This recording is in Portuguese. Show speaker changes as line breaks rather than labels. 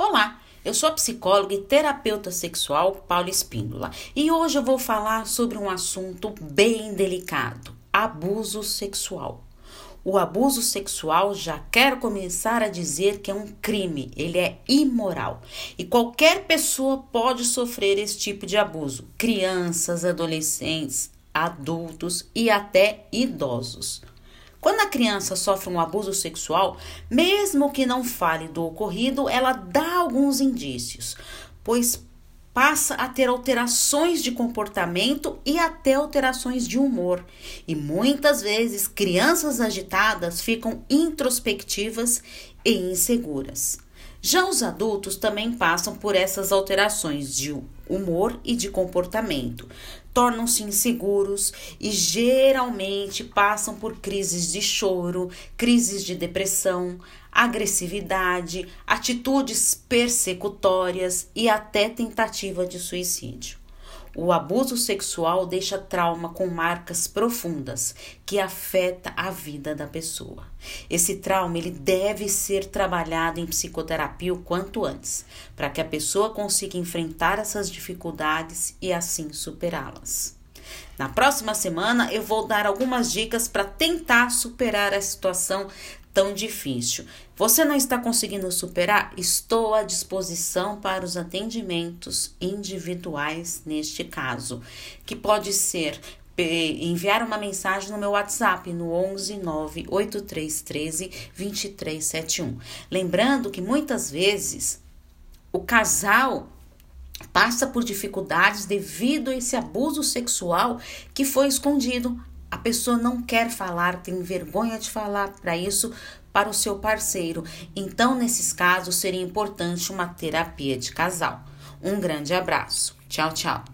Olá, eu sou a psicóloga e terapeuta sexual Paula Espíndola e hoje eu vou falar sobre um assunto bem delicado: abuso sexual. O abuso sexual já quero começar a dizer que é um crime, ele é imoral. E qualquer pessoa pode sofrer esse tipo de abuso: crianças, adolescentes, adultos e até idosos. Quando a criança sofre um abuso sexual, mesmo que não fale do ocorrido, ela dá alguns indícios, pois passa a ter alterações de comportamento e até alterações de humor. E muitas vezes crianças agitadas ficam introspectivas e inseguras. Já os adultos também passam por essas alterações de humor e de comportamento, tornam-se inseguros e geralmente passam por crises de choro, crises de depressão, agressividade, atitudes persecutórias e até tentativa de suicídio. O abuso sexual deixa trauma com marcas profundas que afeta a vida da pessoa. Esse trauma ele deve ser trabalhado em psicoterapia o quanto antes, para que a pessoa consiga enfrentar essas dificuldades e assim superá-las. Na próxima semana eu vou dar algumas dicas para tentar superar a situação tão difícil. Você não está conseguindo superar? Estou à disposição para os atendimentos individuais neste caso, que pode ser enviar uma mensagem no meu WhatsApp no 11 98313 2371. Lembrando que muitas vezes o casal passa por dificuldades devido a esse abuso sexual que foi escondido a pessoa não quer falar, tem vergonha de falar para isso para o seu parceiro. Então, nesses casos, seria importante uma terapia de casal. Um grande abraço. Tchau, tchau.